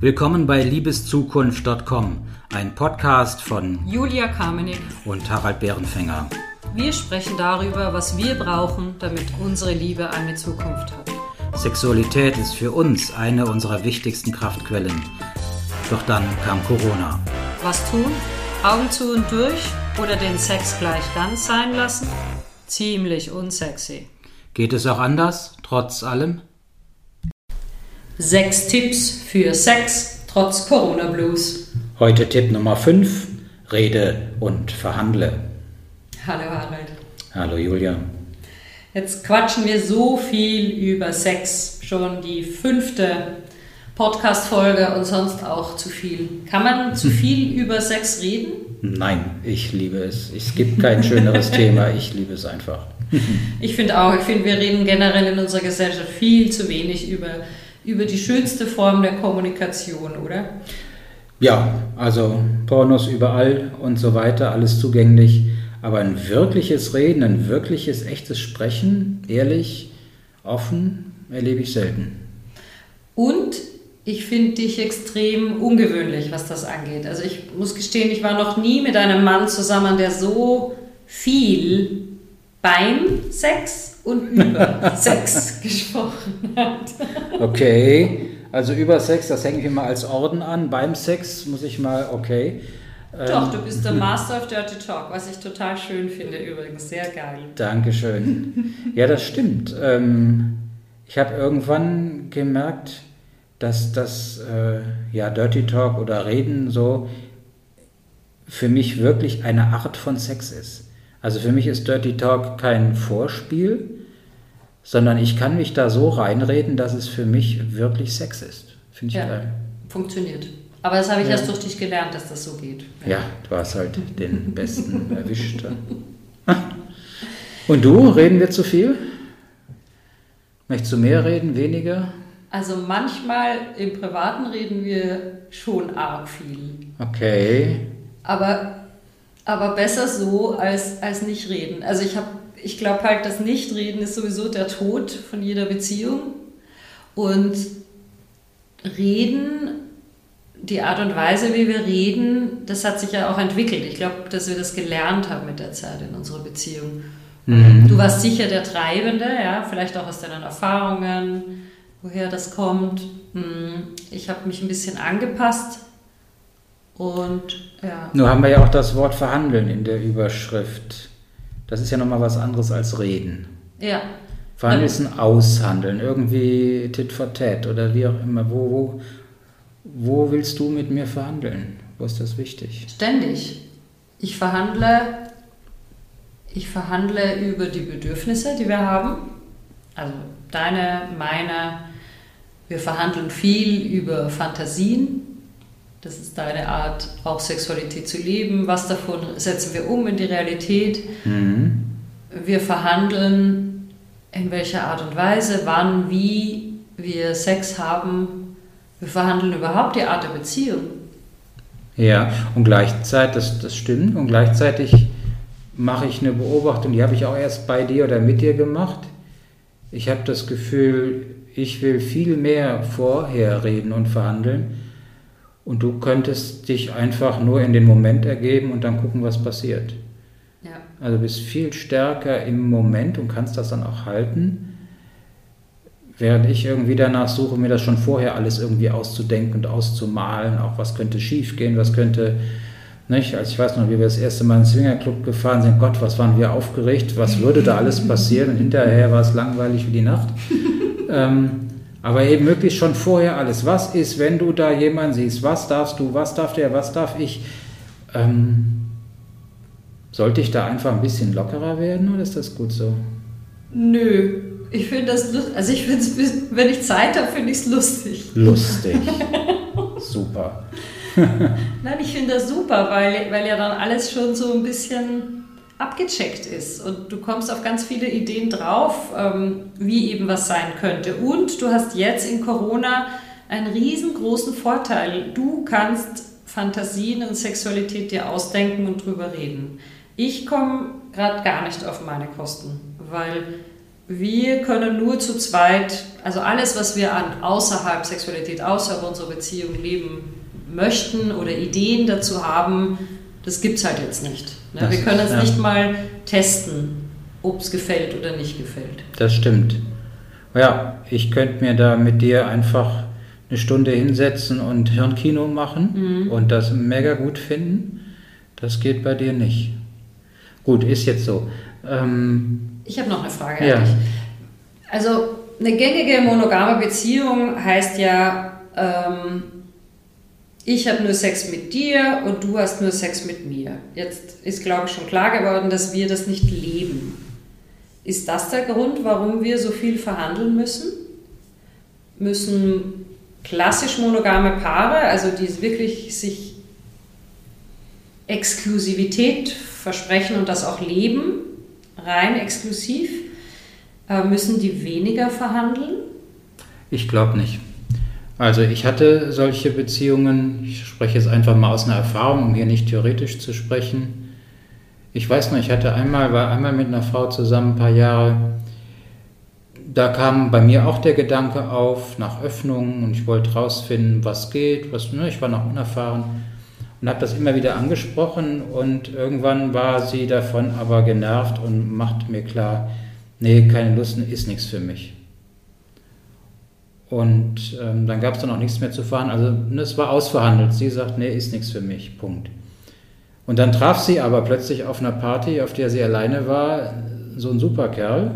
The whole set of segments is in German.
Willkommen bei liebeszukunft.com, ein Podcast von Julia Kamenik und Harald Bärenfänger. Wir sprechen darüber, was wir brauchen, damit unsere Liebe eine Zukunft hat. Sexualität ist für uns eine unserer wichtigsten Kraftquellen. Doch dann kam Corona. Was tun? Augen zu und durch oder den Sex gleich ganz sein lassen? Ziemlich unsexy. Geht es auch anders, trotz allem? Sechs Tipps für Sex trotz Corona Blues. Heute Tipp Nummer 5: Rede und verhandle. Hallo Harald. Hallo Julia. Jetzt quatschen wir so viel über Sex, schon die fünfte Podcast-Folge und sonst auch zu viel. Kann man zu viel über Sex reden? Nein, ich liebe es. Es gibt kein schöneres Thema. Ich liebe es einfach. ich finde auch, ich finde, wir reden generell in unserer Gesellschaft viel zu wenig über über die schönste Form der Kommunikation, oder? Ja, also Pornos überall und so weiter, alles zugänglich. Aber ein wirkliches Reden, ein wirkliches, echtes Sprechen, ehrlich, offen, erlebe ich selten. Und ich finde dich extrem ungewöhnlich, was das angeht. Also ich muss gestehen, ich war noch nie mit einem Mann zusammen, der so viel beim Sex und über Sex gesprochen hat. Okay, also über Sex, das hänge ich mir mal als Orden an. Beim Sex muss ich mal, okay. Doch, ähm, du bist der Master of Dirty Talk, was ich total schön finde übrigens. Sehr geil. Dankeschön. Ja, das stimmt. Ähm, ich habe irgendwann gemerkt, dass das äh, ja, Dirty Talk oder Reden so für mich wirklich eine Art von Sex ist. Also für mich ist Dirty Talk kein Vorspiel, sondern ich kann mich da so reinreden, dass es für mich wirklich Sex ist. Finde ich ja, geil. Funktioniert. Aber das habe ich ja. erst durch dich gelernt, dass das so geht. Ja, ja du hast halt den Besten erwischt. Und du, reden wir zu viel? Möchtest du mehr reden, weniger? Also manchmal im Privaten reden wir schon arg viel. Okay. Aber, aber besser so als, als nicht reden. Also ich habe ich glaube halt, das Nichtreden ist sowieso der Tod von jeder Beziehung. Und reden, die Art und Weise, wie wir reden, das hat sich ja auch entwickelt. Ich glaube, dass wir das gelernt haben mit der Zeit in unserer Beziehung. Mhm. Du warst sicher der Treibende, ja, vielleicht auch aus deinen Erfahrungen, woher das kommt. Hm, ich habe mich ein bisschen angepasst und ja. Nur haben wir ja auch das Wort verhandeln in der Überschrift. Das ist ja nochmal was anderes als reden. Ja. Verhandeln ist ein Aushandeln, irgendwie tit for tat oder wie auch immer. Wo, wo, wo willst du mit mir verhandeln? Wo ist das wichtig? Ständig. Ich verhandle, ich verhandle über die Bedürfnisse, die wir haben. Also deine, meine. Wir verhandeln viel über Fantasien, das ist deine Art, auch Sexualität zu leben. Was davon setzen wir um in die Realität? Mhm. Wir verhandeln, in welcher Art und Weise, wann, wie wir Sex haben. Wir verhandeln überhaupt die Art der Beziehung. Ja, und gleichzeitig, das, das stimmt, und gleichzeitig mache ich eine Beobachtung, die habe ich auch erst bei dir oder mit dir gemacht. Ich habe das Gefühl, ich will viel mehr vorher reden und verhandeln und du könntest dich einfach nur in den Moment ergeben und dann gucken, was passiert. Ja. Also bist viel stärker im Moment und kannst das dann auch halten, während ich irgendwie danach suche, mir das schon vorher alles irgendwie auszudenken und auszumalen, auch was könnte schiefgehen, was könnte, nicht? Also ich weiß noch, wie wir das erste Mal in den Swingerclub gefahren sind, Gott, was waren wir aufgeregt, was würde da alles passieren und hinterher war es langweilig wie die Nacht. ähm, aber eben möglichst schon vorher alles. Was ist, wenn du da jemanden siehst? Was darfst du? Was darf der? Was darf ich? Ähm, sollte ich da einfach ein bisschen lockerer werden oder ist das gut so? Nö, ich finde das lustig. Also ich finde es, wenn ich Zeit habe, finde ich es lustig. Lustig. super. Nein, ich finde das super, weil, weil ja dann alles schon so ein bisschen abgecheckt ist und du kommst auf ganz viele Ideen drauf, ähm, wie eben was sein könnte. Und du hast jetzt in Corona einen riesengroßen Vorteil. Du kannst Fantasien und Sexualität dir ausdenken und drüber reden. Ich komme gerade gar nicht auf meine Kosten, weil wir können nur zu zweit, also alles, was wir an außerhalb Sexualität, außerhalb unserer Beziehung leben möchten oder Ideen dazu haben, das gibt es halt jetzt nicht. Ne? Wir können es ja. nicht mal testen, ob es gefällt oder nicht gefällt. Das stimmt. Ja, ich könnte mir da mit dir einfach eine Stunde hinsetzen und Hirnkino machen mhm. und das mega gut finden. Das geht bei dir nicht. Gut, ist jetzt so. Ähm, ich habe noch eine Frage ja. Also eine gängige monogame Beziehung heißt ja, ähm, ich habe nur Sex mit dir und du hast nur Sex mit mir. Jetzt ist, glaube ich, schon klar geworden, dass wir das nicht leben. Ist das der Grund, warum wir so viel verhandeln müssen? Müssen klassisch monogame Paare, also die wirklich sich Exklusivität versprechen und das auch leben, rein exklusiv, äh, müssen die weniger verhandeln? Ich glaube nicht. Also ich hatte solche Beziehungen, ich spreche jetzt einfach mal aus einer Erfahrung, um hier nicht theoretisch zu sprechen. Ich weiß noch, ich hatte einmal, war einmal mit einer Frau zusammen, ein paar Jahre, da kam bei mir auch der Gedanke auf nach Öffnungen und ich wollte rausfinden, was geht, was, ne, ich war noch unerfahren und habe das immer wieder angesprochen und irgendwann war sie davon aber genervt und machte mir klar, nee, keine Lust, ist nichts für mich. Und ähm, dann gab es dann auch nichts mehr zu fahren. Also ne, es war ausverhandelt. Sie sagt, nee, ist nichts für mich. Punkt. Und dann traf sie aber plötzlich auf einer Party, auf der sie alleine war, so ein Superkerl.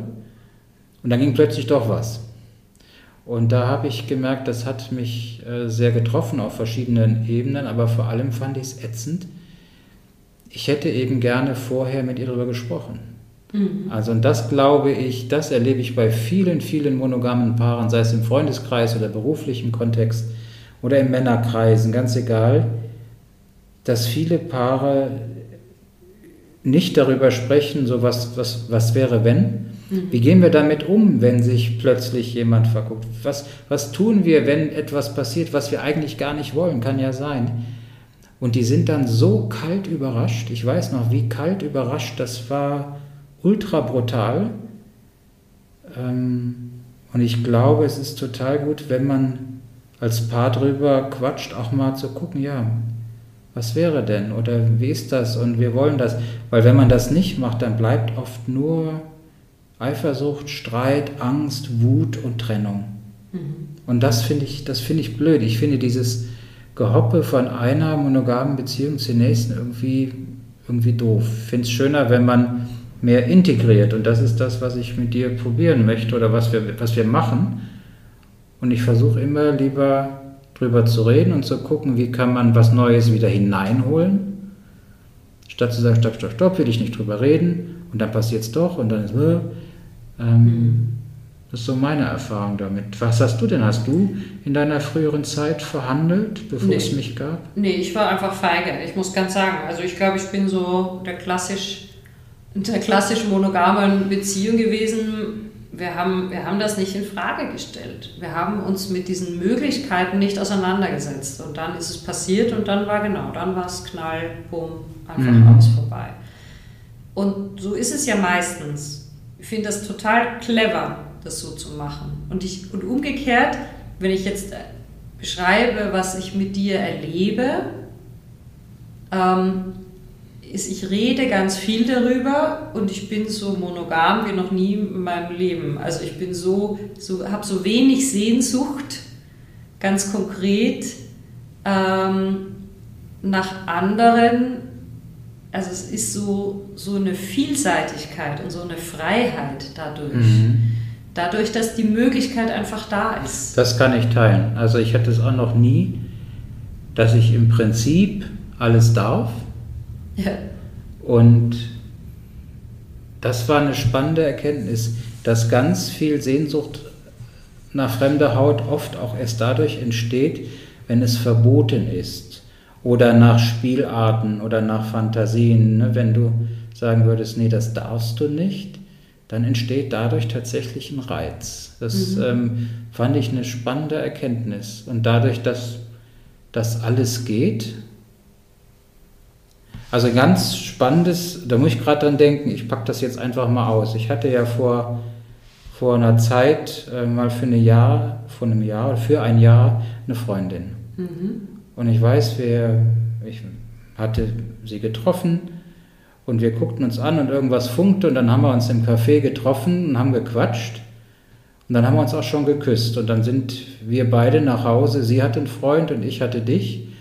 Und dann ging plötzlich doch was. Und da habe ich gemerkt, das hat mich äh, sehr getroffen auf verschiedenen Ebenen, aber vor allem fand ich es ätzend. Ich hätte eben gerne vorher mit ihr darüber gesprochen. Mhm. Also und das glaube ich, das erlebe ich bei vielen, vielen monogamen Paaren, sei es im Freundeskreis oder beruflichen Kontext oder in Männerkreisen, ganz egal, dass viele Paare nicht darüber sprechen, so was, was, was wäre, wenn. Mhm. Wie gehen wir damit um, wenn sich plötzlich jemand verguckt? Was, was tun wir, wenn etwas passiert, was wir eigentlich gar nicht wollen? Kann ja sein. Und die sind dann so kalt überrascht. Ich weiß noch, wie kalt überrascht das war ultra brutal. Ähm, und ich glaube, es ist total gut, wenn man als Paar drüber quatscht, auch mal zu gucken, ja, was wäre denn oder wie ist das und wir wollen das. Weil wenn man das nicht macht, dann bleibt oft nur Eifersucht, Streit, Angst, Wut und Trennung. Mhm. Und das finde ich, das finde ich blöd. Ich finde dieses Gehoppe von einer monogamen Beziehung zur nächsten irgendwie, irgendwie doof. Ich finde es schöner, wenn man mehr integriert. Und das ist das, was ich mit dir probieren möchte oder was wir, was wir machen. Und ich versuche immer lieber drüber zu reden und zu gucken, wie kann man was Neues wieder hineinholen, statt zu sagen, stopp, stopp, stopp, will ich nicht drüber reden und dann passiert es doch und dann ist, äh, ähm, das ist so meine Erfahrung damit. Was hast du denn? Hast du in deiner früheren Zeit verhandelt, bevor nee. es mich gab? Nee, ich war einfach feige. Ich muss ganz sagen, also ich glaube, ich bin so der klassisch in der klassisch monogamen Beziehung gewesen. Wir haben, wir haben das nicht in Frage gestellt. Wir haben uns mit diesen Möglichkeiten nicht auseinandergesetzt. Und dann ist es passiert und dann war genau, dann war es knall, bumm, einfach mhm. alles vorbei. Und so ist es ja meistens. Ich finde das total clever, das so zu machen. Und, ich, und umgekehrt, wenn ich jetzt beschreibe, was ich mit dir erlebe, ähm, ist, ich rede ganz viel darüber und ich bin so monogam wie noch nie in meinem Leben. Also ich bin so, so habe so wenig Sehnsucht, ganz konkret, ähm, nach anderen. Also es ist so, so eine Vielseitigkeit und so eine Freiheit dadurch. Mhm. Dadurch, dass die Möglichkeit einfach da ist. Das kann ich teilen. Also ich hatte es auch noch nie, dass ich im Prinzip alles darf ja. Und das war eine spannende Erkenntnis, dass ganz viel Sehnsucht nach fremder Haut oft auch erst dadurch entsteht, wenn es verboten ist oder nach Spielarten oder nach Fantasien. Ne? Wenn du sagen würdest, nee, das darfst du nicht, dann entsteht dadurch tatsächlich ein Reiz. Das mhm. ähm, fand ich eine spannende Erkenntnis. Und dadurch, dass das alles geht, also ganz spannendes, da muss ich gerade dran denken, ich packe das jetzt einfach mal aus. Ich hatte ja vor vor einer Zeit äh, mal für ein Jahr, vor einem Jahr, für ein Jahr eine Freundin. Mhm. Und ich weiß, wer, ich hatte sie getroffen und wir guckten uns an und irgendwas funkte und dann haben wir uns im Café getroffen und haben gequatscht. Und dann haben wir uns auch schon geküsst und dann sind wir beide nach Hause. Sie hatte einen Freund und ich hatte dich.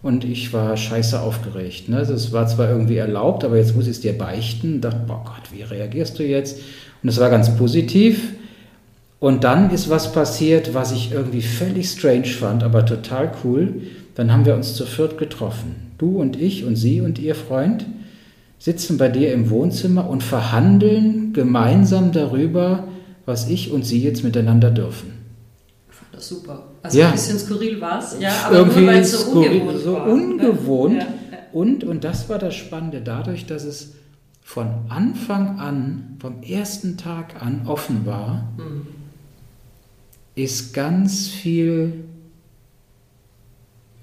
Und ich war scheiße aufgeregt. Ne? Das war zwar irgendwie erlaubt, aber jetzt muss ich es dir beichten. Und dachte, boah Gott, wie reagierst du jetzt? Und es war ganz positiv. Und dann ist was passiert, was ich irgendwie völlig strange fand, aber total cool. Dann haben wir uns zu viert getroffen. Du und ich und sie und ihr Freund sitzen bei dir im Wohnzimmer und verhandeln gemeinsam darüber, was ich und sie jetzt miteinander dürfen. Super. Also ja. ein bisschen skurril war es, ja, aber Irgendwie nur weil es so ungewohnt so war. ungewohnt. Ja. Und, und das war das Spannende, dadurch, dass es von Anfang an, vom ersten Tag an offen war, mhm. ist ganz viel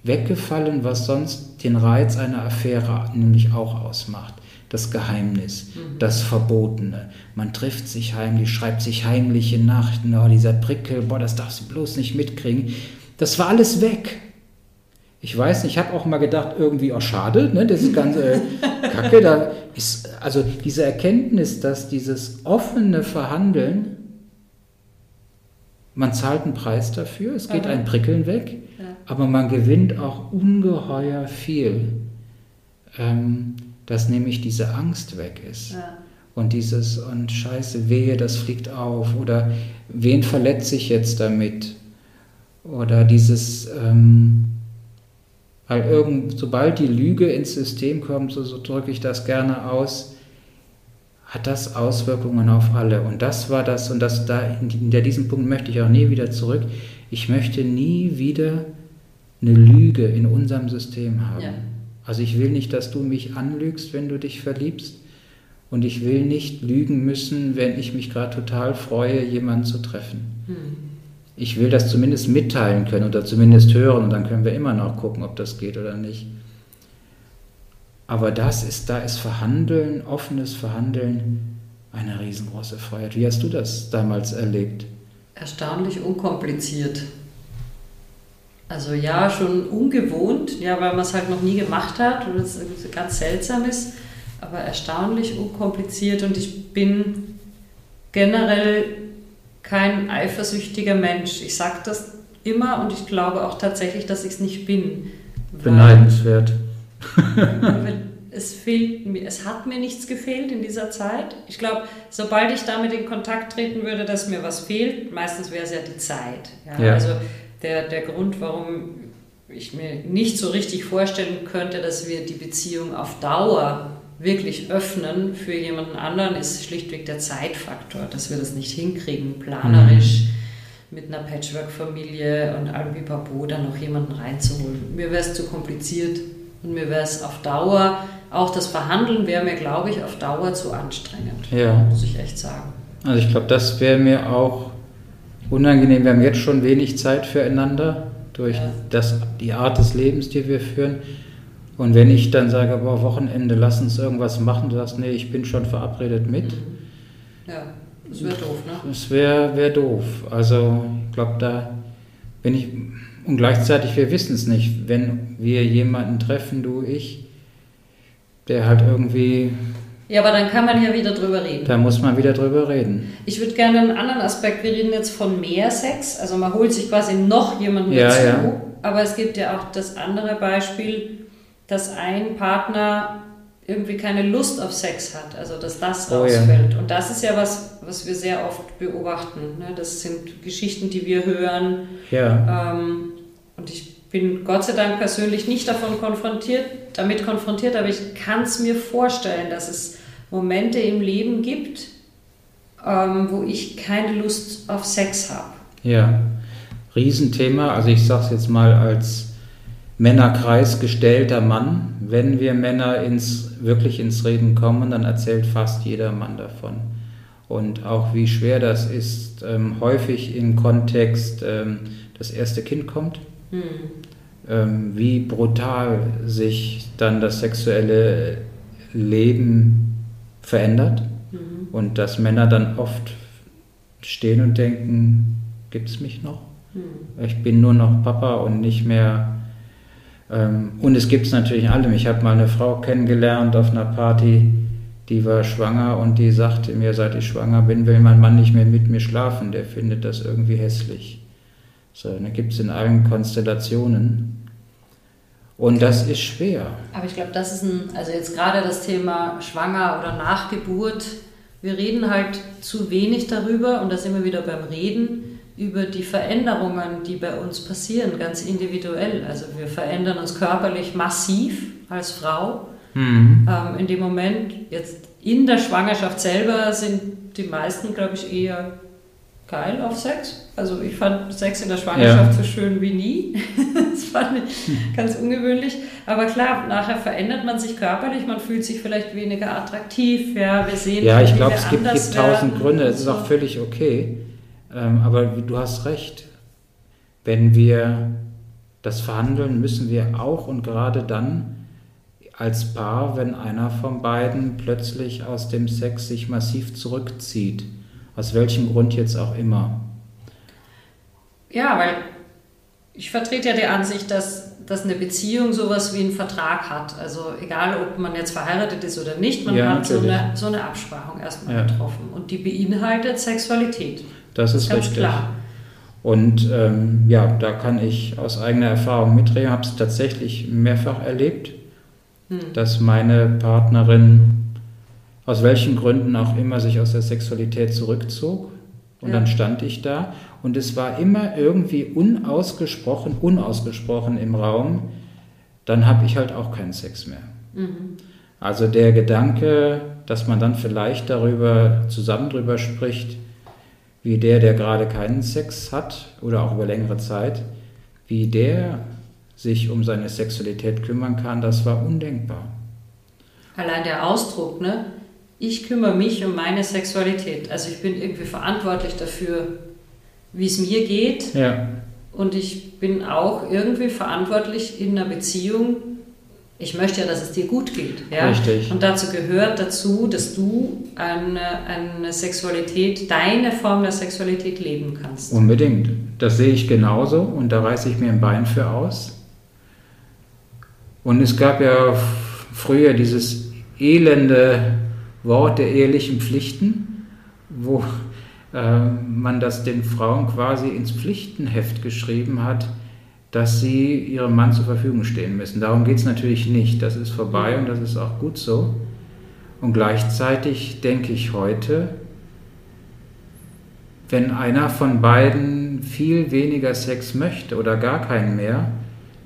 weggefallen, was sonst den Reiz einer Affäre nämlich auch ausmacht das Geheimnis, mhm. das Verbotene. Man trifft sich heimlich, schreibt sich heimliche Nachrichten, oh, dieser Prickel, boah, das darfst du bloß nicht mitkriegen. Das war alles weg. Ich weiß nicht, ich habe auch mal gedacht, irgendwie, oh schade, ne, das ist ganze Kacke. Da ist, also diese Erkenntnis, dass dieses offene Verhandeln, man zahlt einen Preis dafür, es geht ein Prickeln weg. Aber man gewinnt auch ungeheuer viel. Ähm, dass nämlich diese Angst weg ist. Ja. Und dieses, und scheiße, wehe, das fliegt auf. Oder wen verletze ich jetzt damit? Oder dieses, ähm, weil irgend, sobald die Lüge ins System kommt, so, so drücke ich das gerne aus, hat das Auswirkungen auf alle. Und das war das, und das da, in, in diesem Punkt möchte ich auch nie wieder zurück. Ich möchte nie wieder eine Lüge in unserem System haben. Ja. Also ich will nicht, dass du mich anlügst, wenn du dich verliebst. Und ich will nicht lügen müssen, wenn ich mich gerade total freue, jemanden zu treffen. Hm. Ich will das zumindest mitteilen können oder zumindest hören und dann können wir immer noch gucken, ob das geht oder nicht. Aber das ist, da ist Verhandeln, offenes Verhandeln eine riesengroße Freiheit. Wie hast du das damals erlebt? Erstaunlich unkompliziert. Also ja, schon ungewohnt, ja, weil man es halt noch nie gemacht hat und es ganz seltsam ist, aber erstaunlich unkompliziert und ich bin generell kein eifersüchtiger Mensch. Ich sage das immer und ich glaube auch tatsächlich, dass ich es nicht bin. Beneidenswert. es fehlt mir, es hat mir nichts gefehlt in dieser Zeit. Ich glaube, sobald ich damit in Kontakt treten würde, dass mir was fehlt, meistens wäre es ja die Zeit. Ja? Ja. Also der, der Grund, warum ich mir nicht so richtig vorstellen könnte, dass wir die Beziehung auf Dauer wirklich öffnen für jemanden anderen, ist schlichtweg der Zeitfaktor, dass wir das nicht hinkriegen, planerisch mhm. mit einer Patchwork-Familie und allem Pipapo dann noch jemanden reinzuholen. Mir wäre es zu kompliziert und mir wäre es auf Dauer, auch das Verhandeln wäre mir, glaube ich, auf Dauer zu anstrengend, ja. muss ich echt sagen. Also ich glaube, das wäre mir auch unangenehm. Wir haben jetzt schon wenig Zeit füreinander durch das, die Art des Lebens, die wir führen. Und wenn ich dann sage, boah, Wochenende, lass uns irgendwas machen, du sagst, nee, ich bin schon verabredet mit. Mhm. Ja, das wäre doof, ne? Das wäre wär doof. Also, ich glaube, da, wenn ich, und gleichzeitig, wir wissen es nicht, wenn wir jemanden treffen, du, ich, der halt irgendwie ja, aber dann kann man ja wieder drüber reden. Da muss man wieder drüber reden. Ich würde gerne einen anderen Aspekt, wir reden jetzt von mehr Sex, also man holt sich quasi noch jemanden ja, dazu, ja. aber es gibt ja auch das andere Beispiel, dass ein Partner irgendwie keine Lust auf Sex hat, also dass das oh, rausfällt. Ja. Und das ist ja was, was wir sehr oft beobachten. Ne? Das sind Geschichten, die wir hören. Ja. Ähm, und ich bin Gott sei Dank persönlich nicht davon konfrontiert, damit konfrontiert, aber ich kann es mir vorstellen, dass es Momente im Leben gibt, ähm, wo ich keine Lust auf Sex habe. Ja, Riesenthema. Also ich sage es jetzt mal als Männerkreis gestellter Mann. Wenn wir Männer ins, wirklich ins Reden kommen, dann erzählt fast jeder Mann davon. Und auch wie schwer das ist, ähm, häufig im Kontext, ähm, das erste Kind kommt. Hm. Ähm, wie brutal sich dann das sexuelle Leben verändert mhm. und dass Männer dann oft stehen und denken, gibt es mich noch? Hm. Ich bin nur noch Papa und nicht mehr. Ähm, und es gibt es natürlich in allem. Ich habe mal eine Frau kennengelernt auf einer Party, die war schwanger und die sagte mir, seit ich schwanger bin, will mein Mann nicht mehr mit mir schlafen. Der findet das irgendwie hässlich. So, dann gibt es in allen Konstellationen. Und das ist schwer. Aber ich glaube, das ist ein, also jetzt gerade das Thema Schwanger oder Nachgeburt, wir reden halt zu wenig darüber und das immer wieder beim Reden über die Veränderungen, die bei uns passieren, ganz individuell. Also wir verändern uns körperlich massiv als Frau. Mhm. Ähm, in dem Moment, jetzt in der Schwangerschaft selber sind die meisten, glaube ich, eher geil auf Sex. Also ich fand Sex in der Schwangerschaft ja. so schön wie nie. das fand ich ganz ungewöhnlich. Aber klar, nachher verändert man sich körperlich, man fühlt sich vielleicht weniger attraktiv. Ja, wir sehen Ja, ich glaube, es gibt, gibt tausend Gründe. Es ist auch völlig okay. Ähm, aber du hast recht. Wenn wir das verhandeln, müssen wir auch und gerade dann als Paar, wenn einer von beiden plötzlich aus dem Sex sich massiv zurückzieht aus welchem Grund jetzt auch immer. Ja, weil ich vertrete ja die Ansicht, dass, dass eine Beziehung sowas wie einen Vertrag hat. Also egal, ob man jetzt verheiratet ist oder nicht, man ja, hat so eine, so eine Absprachung erstmal ja. getroffen. Und die beinhaltet Sexualität. Das ist Ganz richtig. Klar. Und ähm, ja, da kann ich aus eigener Erfahrung mitreden, habe es tatsächlich mehrfach erlebt, hm. dass meine Partnerin aus welchen Gründen auch immer sich aus der Sexualität zurückzog. Und ja. dann stand ich da und es war immer irgendwie unausgesprochen, unausgesprochen im Raum, dann habe ich halt auch keinen Sex mehr. Mhm. Also der Gedanke, dass man dann vielleicht darüber zusammen drüber spricht, wie der, der gerade keinen Sex hat oder auch über längere Zeit, wie der sich um seine Sexualität kümmern kann, das war undenkbar. Allein der Ausdruck, ne? Ich kümmere mich um meine Sexualität. Also ich bin irgendwie verantwortlich dafür, wie es mir geht. Ja. Und ich bin auch irgendwie verantwortlich in einer Beziehung. Ich möchte ja, dass es dir gut geht. Ja? Richtig. Und dazu gehört dazu, dass du eine, eine Sexualität, deine Form der Sexualität leben kannst. Unbedingt. Das sehe ich genauso und da reiße ich mir ein Bein für aus. Und es gab ja früher dieses elende Wort der ehelichen Pflichten, wo äh, man das den Frauen quasi ins Pflichtenheft geschrieben hat, dass sie ihrem Mann zur Verfügung stehen müssen. Darum geht es natürlich nicht. Das ist vorbei und das ist auch gut so. Und gleichzeitig denke ich heute, wenn einer von beiden viel weniger Sex möchte oder gar keinen mehr,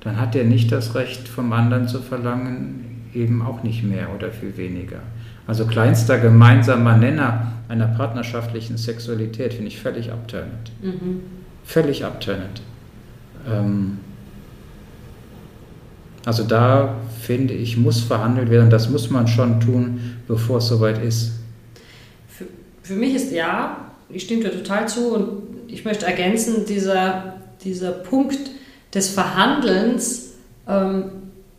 dann hat er nicht das Recht vom anderen zu verlangen, eben auch nicht mehr oder viel weniger. Also kleinster gemeinsamer Nenner einer partnerschaftlichen Sexualität finde ich völlig abtönend. Mhm. Völlig abtönend. Ähm, also da finde ich, muss verhandelt werden. Das muss man schon tun, bevor es soweit ist. Für, für mich ist ja, ich stimme dir total zu und ich möchte ergänzen, dieser, dieser Punkt des Verhandelns ähm,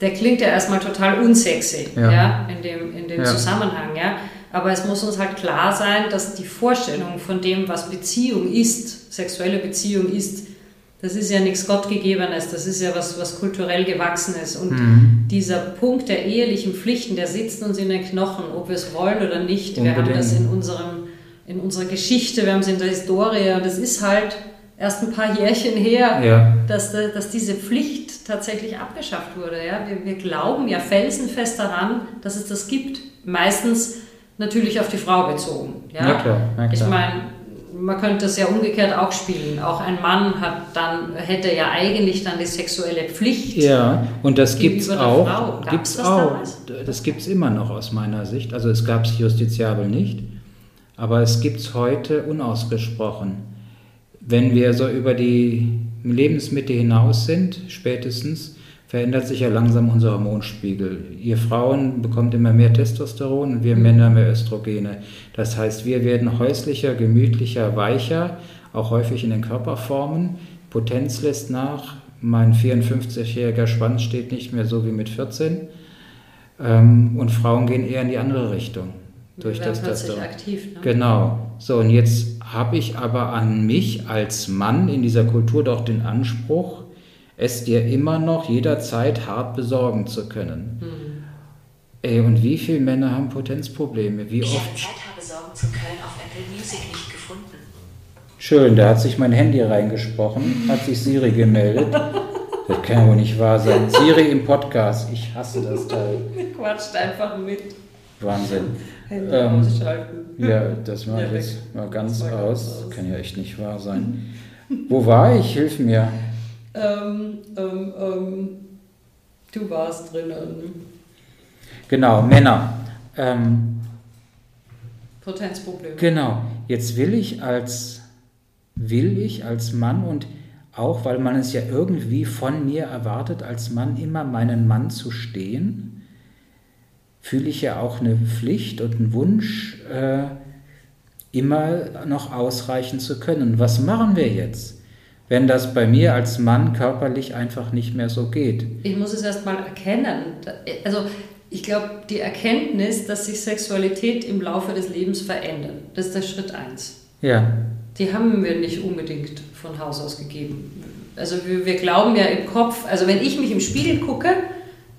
der klingt ja erstmal total unsexy ja. ja in dem, in dem ja. Zusammenhang. Ja? Aber es muss uns halt klar sein, dass die Vorstellung von dem, was Beziehung ist, sexuelle Beziehung ist, das ist ja nichts Gottgegebenes, das ist ja was, was kulturell gewachsenes. Und mhm. dieser Punkt der ehelichen Pflichten, der sitzt uns in den Knochen, ob wir es wollen oder nicht. Unbedingt. Wir haben das in, unserem, in unserer Geschichte, wir haben es in der Historie und das ist halt erst ein paar Jährchen her, ja. dass, dass diese Pflicht tatsächlich abgeschafft wurde. Ja? Wir, wir glauben ja felsenfest daran, dass es das gibt. Meistens natürlich auf die Frau bezogen. Ja? Na klar, na klar. Ich meine, man könnte das ja umgekehrt auch spielen. Auch ein Mann hat dann, hätte ja eigentlich dann die sexuelle Pflicht. Ja, und das gibt es auch. Gibt's das auch. Das gibt es immer noch aus meiner Sicht. Also es gab es justiziabel nicht, aber es gibt es heute unausgesprochen wenn wir so über die Lebensmitte hinaus sind, spätestens, verändert sich ja langsam unser Hormonspiegel. Ihr Frauen bekommt immer mehr Testosteron und wir Männer mehr Östrogene. Das heißt, wir werden häuslicher, gemütlicher, weicher, auch häufig in den Körperformen. Potenz lässt nach. Mein 54-jähriger Schwanz steht nicht mehr so wie mit 14. Ähm, und Frauen gehen eher in die andere Richtung. Durch das Testosteron. aktiv. Ne? Genau. So, und jetzt habe ich aber an mich als Mann in dieser Kultur doch den Anspruch, es dir immer noch jederzeit hart besorgen zu können. Hm. Ey, und wie viele Männer haben Potenzprobleme? Wie ich oft? Zeit habe sorgen zu können auf Apple Music nicht gefunden. Schön, da hat sich mein Handy reingesprochen, hat sich Siri gemeldet. Das kann ja wohl nicht wahr sein. Siri im Podcast, ich hasse das Teil. Quatscht einfach mit. Wahnsinn. Handy ähm, ausschalten. Ja, das mache ich jetzt mal ganz aus. aus. Kann ja echt nicht wahr sein. Wo war ich? Hilf mir. Ähm, ähm, ähm, du warst drinnen. Genau, Männer. Ähm, Potenzproblem. Genau. Jetzt will ich als will ich als Mann und auch weil man es ja irgendwie von mir erwartet, als Mann immer meinen Mann zu stehen, fühle ich ja auch eine Pflicht und einen Wunsch, äh, immer noch ausreichen zu können. Was machen wir jetzt, wenn das bei mir als Mann körperlich einfach nicht mehr so geht? Ich muss es erst mal erkennen. Also ich glaube, die Erkenntnis, dass sich Sexualität im Laufe des Lebens verändert, das ist der Schritt eins. Ja. Die haben wir nicht unbedingt von Haus aus gegeben. Also wir, wir glauben ja im Kopf, also wenn ich mich im Spiegel gucke,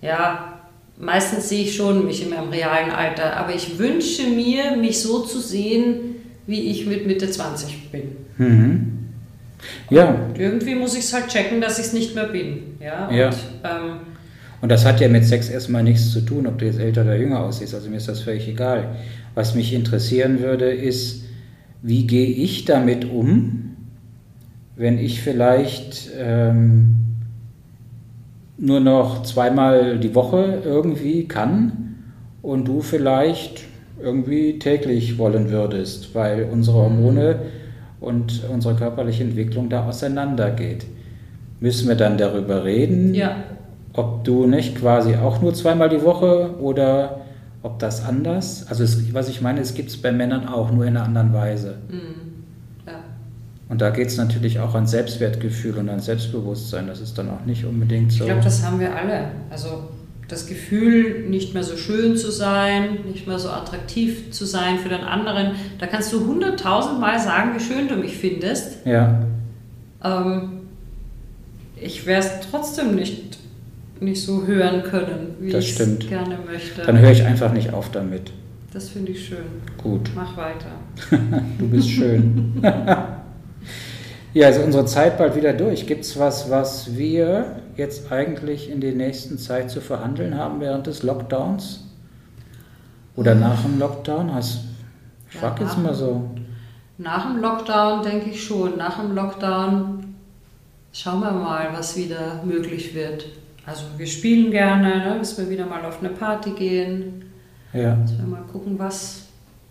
ja, meistens sehe ich schon mich in meinem realen Alter, aber ich wünsche mir, mich so zu sehen, wie ich mit Mitte 20 bin. Mhm. Ja. Und irgendwie muss ich es halt checken, dass ich es nicht mehr bin. Ja. Und, ja. Ähm, und das hat ja mit Sex erstmal nichts zu tun, ob du jetzt älter oder jünger aussiehst. Also mir ist das völlig egal. Was mich interessieren würde, ist, wie gehe ich damit um, wenn ich vielleicht ähm, nur noch zweimal die Woche irgendwie kann und du vielleicht irgendwie täglich wollen würdest, weil unsere Hormone und unsere körperliche Entwicklung da auseinandergeht. Müssen wir dann darüber reden, ja. ob du nicht quasi auch nur zweimal die Woche oder ob das anders, also es, was ich meine, es gibt es bei Männern auch, nur in einer anderen Weise. Mhm. Und da geht es natürlich auch an Selbstwertgefühl und an Selbstbewusstsein. Das ist dann auch nicht unbedingt so. Ich glaube, das haben wir alle. Also das Gefühl, nicht mehr so schön zu sein, nicht mehr so attraktiv zu sein für den anderen. Da kannst du hunderttausendmal sagen, wie schön du mich findest. Ja. Ähm, ich wäre es trotzdem nicht, nicht so hören können, wie ich es gerne möchte. Dann höre ich einfach nicht auf damit. Das finde ich schön. Gut. Mach weiter. du bist schön. ja, also unsere Zeit bald wieder durch. Gibt es was, was wir jetzt eigentlich in der nächsten Zeit zu verhandeln haben während des Lockdowns? Oder nach dem Lockdown? Hast, ich frage ja, jetzt mal so. Nach dem Lockdown denke ich schon. Nach dem Lockdown schauen wir mal, was wieder möglich wird. Also wir spielen gerne, ne, dass wir wieder mal auf eine Party gehen. Ja. Dass wir mal gucken, was,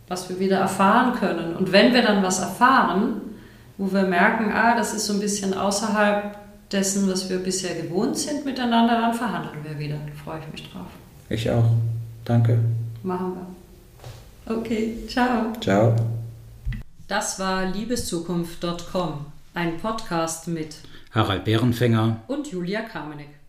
was wir wieder erfahren können. Und wenn wir dann was erfahren, wo wir merken, ah, das ist so ein bisschen außerhalb dessen, was wir bisher gewohnt sind miteinander, dann verhandeln wir wieder. Da freue ich mich drauf. Ich auch. Danke. Machen wir. Okay, ciao. Ciao. Das war liebeszukunft.com, ein Podcast mit Harald Bärenfänger und Julia Kamenek.